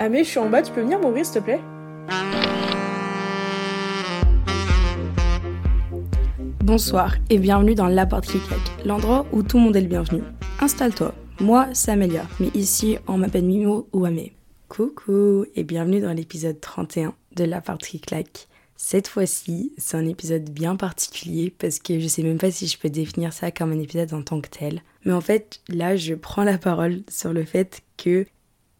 Ah je suis en bas, tu peux venir m'ouvrir s'il te plaît? Bonsoir et bienvenue dans La Porte l'endroit où tout le monde est le bienvenu. Installe-toi, moi c'est Amélia, mais ici on m'appelle Mimo ou Amé. Coucou et bienvenue dans l'épisode 31 de La Porte. Cette fois-ci, c'est un épisode bien particulier parce que je sais même pas si je peux définir ça comme un épisode en tant que tel. Mais en fait, là, je prends la parole sur le fait que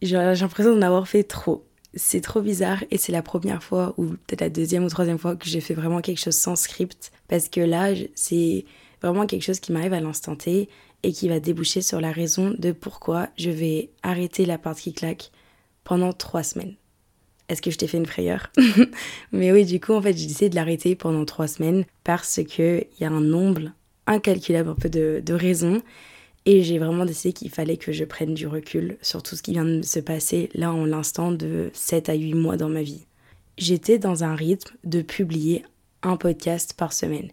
j'ai l'impression d'en avoir fait trop. C'est trop bizarre et c'est la première fois ou peut-être la deuxième ou troisième fois que j'ai fait vraiment quelque chose sans script parce que là, c'est vraiment quelque chose qui m'arrive à l'instant T et qui va déboucher sur la raison de pourquoi je vais arrêter la partie qui claque pendant trois semaines. Est-ce que je t'ai fait une frayeur? Mais oui, du coup, en fait, j'ai décidé de l'arrêter pendant trois semaines parce qu'il y a un nombre incalculable un peu de raisons et j'ai vraiment décidé qu'il fallait que je prenne du recul sur tout ce qui vient de se passer là en l'instant de 7 à 8 mois dans ma vie. J'étais dans un rythme de publier un podcast par semaine.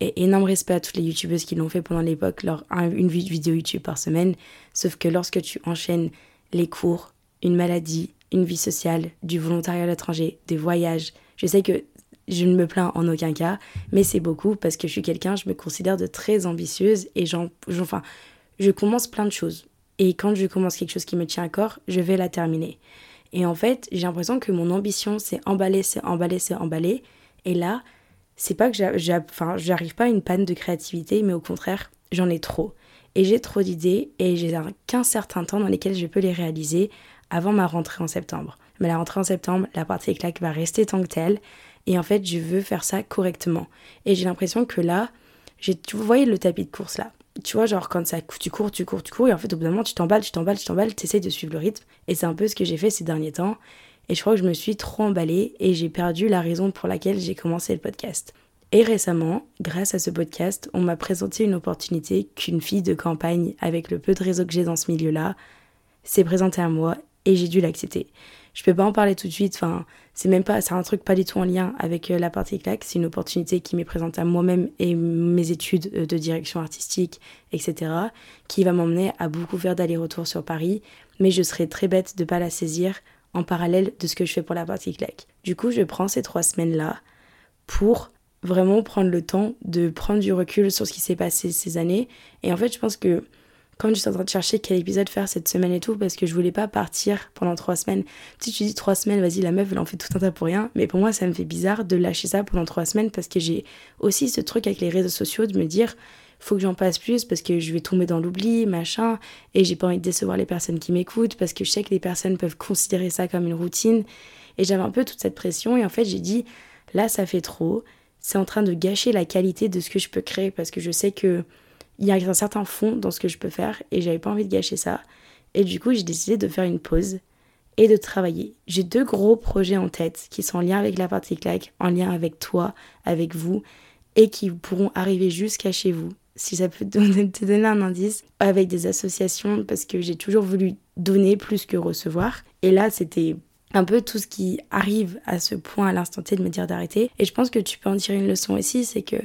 Et énorme respect à toutes les youtubeuses qui l'ont fait pendant l'époque, leur une vidéo YouTube par semaine. Sauf que lorsque tu enchaînes les cours, une maladie, une vie sociale, du volontariat à l'étranger, des voyages, je sais que je ne me plains en aucun cas, mais c'est beaucoup parce que je suis quelqu'un, je me considère de très ambitieuse et j'en, enfin, je commence plein de choses. Et quand je commence quelque chose qui me tient à corps, je vais la terminer. Et en fait, j'ai l'impression que mon ambition, c'est emballer, c'est emballer, c'est emballer. Et là, c'est pas que j'arrive pas à une panne de créativité, mais au contraire, j'en ai trop. Et j'ai trop d'idées et j'ai qu'un certain temps dans lesquels je peux les réaliser avant ma rentrée en septembre. Mais la rentrée en septembre, la partie claque va rester tant que telle. Et en fait, je veux faire ça correctement. Et j'ai l'impression que là, vous voyez le tapis de course là tu vois, genre quand ça, tu cours, tu cours, tu cours, et en fait au bout d'un moment tu t'emballes, tu t'emballes, tu t'emballes, tu essaies de suivre le rythme. Et c'est un peu ce que j'ai fait ces derniers temps. Et je crois que je me suis trop emballée et j'ai perdu la raison pour laquelle j'ai commencé le podcast. Et récemment, grâce à ce podcast, on m'a présenté une opportunité qu'une fille de campagne, avec le peu de réseau que j'ai dans ce milieu-là, s'est présentée à moi et j'ai dû l'accepter. Je peux pas en parler tout de suite, enfin, c'est même pas, c'est un truc pas du tout en lien avec euh, la partie claque, c'est une opportunité qui m'est présentée à moi-même et mes études euh, de direction artistique, etc., qui va m'emmener à beaucoup faire d'aller-retour sur Paris, mais je serais très bête de pas la saisir en parallèle de ce que je fais pour la partie claque. Du coup, je prends ces trois semaines-là pour vraiment prendre le temps de prendre du recul sur ce qui s'est passé ces années. Et en fait, je pense que quand je suis en train de chercher quel épisode faire cette semaine et tout, parce que je voulais pas partir pendant trois semaines. Si tu dis trois semaines, vas-y, la meuf, elle en fait tout un tas pour rien. Mais pour moi, ça me fait bizarre de lâcher ça pendant trois semaines parce que j'ai aussi ce truc avec les réseaux sociaux de me dire, faut que j'en passe plus parce que je vais tomber dans l'oubli, machin. Et j'ai pas envie de décevoir les personnes qui m'écoutent parce que je sais que les personnes peuvent considérer ça comme une routine. Et j'avais un peu toute cette pression et en fait, j'ai dit, là, ça fait trop. C'est en train de gâcher la qualité de ce que je peux créer parce que je sais que il y a un certain fond dans ce que je peux faire et j'avais pas envie de gâcher ça. Et du coup, j'ai décidé de faire une pause et de travailler. J'ai deux gros projets en tête qui sont en lien avec la partie claque, en lien avec toi, avec vous, et qui pourront arriver jusqu'à chez vous. Si ça peut te donner un indice, avec des associations, parce que j'ai toujours voulu donner plus que recevoir. Et là, c'était un peu tout ce qui arrive à ce point à l'instant T de me dire d'arrêter. Et je pense que tu peux en tirer une leçon aussi, c'est que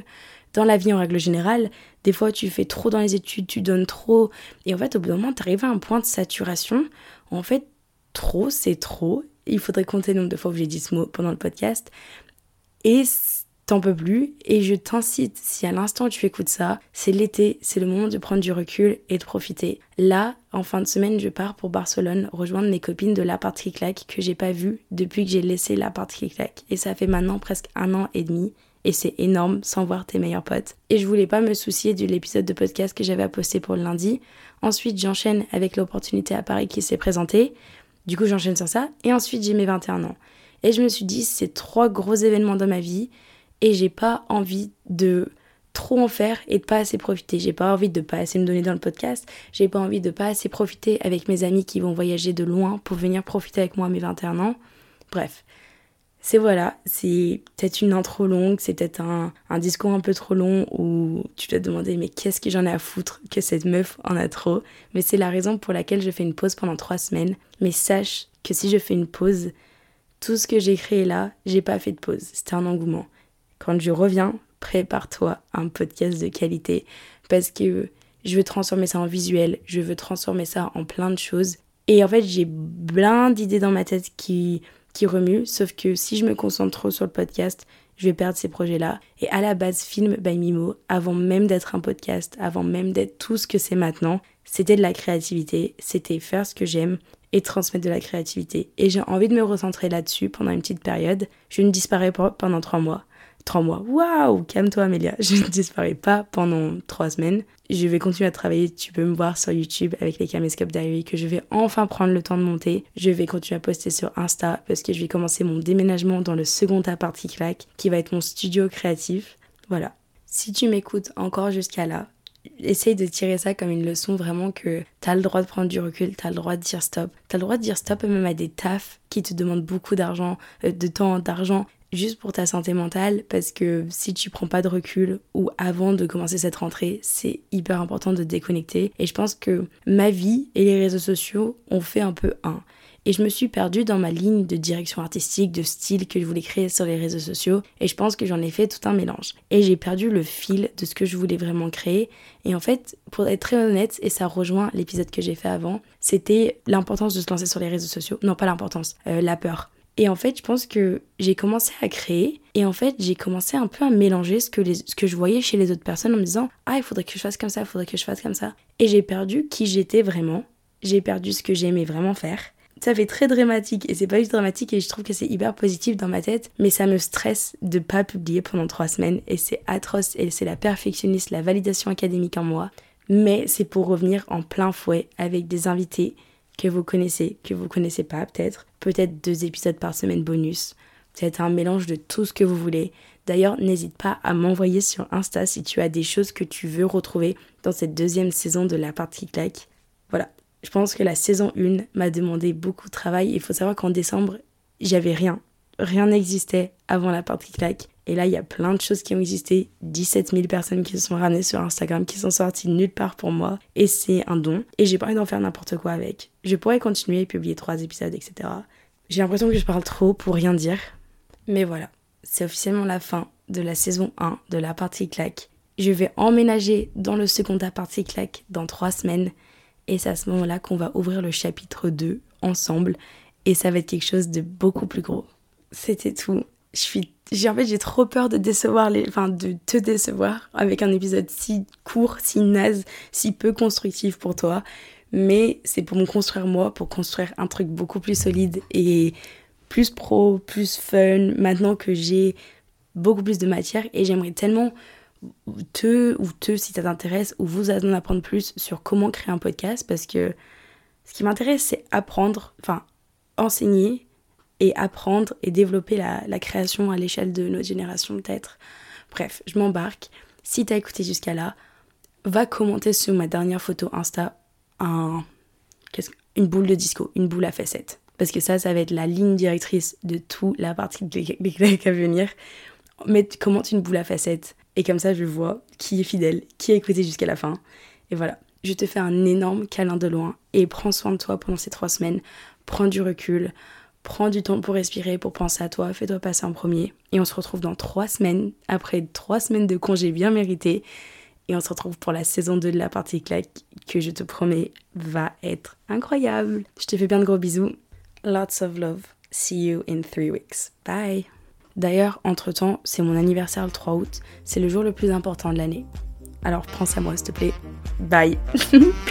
dans la vie en règle générale, des fois tu fais trop dans les études, tu donnes trop, et en fait au bout d'un moment tu arrives à un point de saturation. En fait, trop c'est trop. Il faudrait compter le nombre de fois où j'ai dit ce mot pendant le podcast. Et t'en peux plus. Et je t'incite, si à l'instant tu écoutes ça, c'est l'été, c'est le moment de prendre du recul et de profiter. Là, en fin de semaine, je pars pour Barcelone rejoindre mes copines de l'appart qui que j'ai pas vu depuis que j'ai laissé l'appart qui. Et ça fait maintenant presque un an et demi et c'est énorme sans voir tes meilleurs potes. Et je voulais pas me soucier de l'épisode de podcast que j'avais à poster pour le lundi. Ensuite, j'enchaîne avec l'opportunité à Paris qui s'est présentée. Du coup, j'enchaîne sur ça. Et ensuite, j'ai mes 21 ans. Et je me suis dit, c'est trois gros événements dans ma vie et j'ai pas envie de trop en faire et de pas assez profiter. J'ai pas envie de pas assez me donner dans le podcast. J'ai pas envie de pas assez profiter avec mes amis qui vont voyager de loin pour venir profiter avec moi à mes 21 ans. Bref, c'est voilà, c'est peut-être une intro longue, c'est peut-être un, discours un peu trop long où tu dois te demander mais qu'est-ce que j'en ai à foutre que cette meuf en a trop? Mais c'est la raison pour laquelle je fais une pause pendant trois semaines. Mais sache que si je fais une pause, tout ce que j'ai créé là, j'ai pas fait de pause. C'était un engouement. Quand je reviens, prépare-toi un podcast de qualité parce que je veux transformer ça en visuel, je veux transformer ça en plein de choses Et en fait, j'ai plein d'idées dans ma tête qui, qui remuent, sauf que si je me concentre trop sur le podcast, je vais perdre ces projets-là. Et à la base, Film by Mimo, avant même d'être un podcast, avant même d'être tout ce que c'est maintenant, c'était de la créativité, c'était faire ce que j'aime et transmettre de la créativité. Et j'ai envie de me recentrer là-dessus pendant une petite période. Je ne disparais pas pendant trois mois. Trois mois. Waouh Calme-toi, Amélia. Je ne disparais pas pendant trois semaines. Je vais continuer à travailler. Tu peux me voir sur YouTube avec les Caméscope Diary que je vais enfin prendre le temps de monter. Je vais continuer à poster sur Insta parce que je vais commencer mon déménagement dans le second appart qui claque, qui va être mon studio créatif. Voilà. Si tu m'écoutes encore jusqu'à là, essaye de tirer ça comme une leçon vraiment que t'as le droit de prendre du recul, t'as le droit de dire stop. T'as le droit de dire stop même à des tafs qui te demandent beaucoup d'argent, euh, de temps, d'argent, juste pour ta santé mentale, parce que si tu prends pas de recul ou avant de commencer cette rentrée, c'est hyper important de déconnecter. Et je pense que ma vie et les réseaux sociaux ont fait un peu un. Et je me suis perdue dans ma ligne de direction artistique, de style que je voulais créer sur les réseaux sociaux. Et je pense que j'en ai fait tout un mélange. Et j'ai perdu le fil de ce que je voulais vraiment créer. Et en fait, pour être très honnête, et ça rejoint l'épisode que j'ai fait avant, c'était l'importance de se lancer sur les réseaux sociaux. Non, pas l'importance, euh, la peur. Et en fait, je pense que j'ai commencé à créer et en fait, j'ai commencé un peu à mélanger ce que, je voyais chez les autres personnes en me disant Ah, il faudrait que je fasse comme ça, il faudrait que je fasse comme ça. Et j'ai perdu qui j'étais vraiment. J'ai perdu ce que j'aimais vraiment faire ça fait très dramatique et c'est pas juste dramatique et je trouve que c'est hyper positif dans ma tête, mais ça me stresse de pas publier pendant trois semaines et c'est atroce et c'est la perfectionniste, la validation académique en moi. Mais c'est pour revenir en plein fouet avec des invités que vous connaissez, que vous connaissez pas peut-être, peut-être deux épisodes par semaine bonus, peut-être un mélange de tout ce que vous voulez. D'ailleurs, n'hésite pas à m'envoyer sur Insta si tu as des choses que tu veux retrouver dans cette deuxième saison de La Partie Claque. Voilà, je pense que la saison 1 m'a demandé beaucoup de travail. Il faut savoir qu'en décembre, j'avais rien. Rien n'existait avant la partie claque. Et là, il y a plein de choses qui ont existé. 17 000 personnes qui se sont ramenées sur Instagram, qui sont sorties nulle part pour moi. Et c'est un don. Et j'ai pas envie d'en faire n'importe quoi avec. Je pourrais continuer publier trois épisodes, etc. J'ai l'impression que je parle trop pour rien dire. Mais voilà, c'est officiellement la fin de la saison 1 de la partie claque. Je vais emménager dans le second partie claque dans trois semaines. Et c'est à ce moment-là qu'on va ouvrir le chapitre 2 ensemble. Et ça va être quelque chose de beaucoup plus gros. C'était tout. Je suis, j'ai en fait j'ai trop peur de décevoir les, enfin de te décevoir avec un épisode si court, si naze, si peu constructif pour toi. Mais c'est pour me construire moi, pour construire un truc beaucoup plus solide et plus pro, plus fun. Maintenant que j'ai beaucoup plus de matière et j'aimerais tellement te ou te si ça t'intéresse ou vous en apprendre plus sur comment créer un podcast parce que ce qui m'intéresse c'est apprendre, enfin enseigner et apprendre et développer la, création à l'échelle de notre génération peut-être. Bref, je m'embarque. Si t'as écouté jusqu'à là, va commenter sur ma dernière photo Insta un, une boule de disco, une boule à facettes. Parce que ça, ça va être la ligne directrice de toute la partie des clics à venir. Mais commente une boule à facettes et comme ça, je vois qui est fidèle, qui a écouté jusqu'à la fin. Et voilà, je te fais un énorme câlin de loin et prends soin de toi pendant ces trois semaines. Prends du recul, prends du temps pour respirer, pour penser à toi, fais-toi passer en premier. Et on se retrouve dans trois semaines, après trois semaines de congé bien mérité. Et on se retrouve pour la saison 2 de la partie claque que je te promets va être incroyable. Je te fais bien de gros bisous. Lots of love. See you in three weeks. Bye. D'ailleurs, entre-temps, c'est mon anniversaire le 3 août, c'est le jour le plus important de l'année. Alors pense à moi s'il te plaît. Bye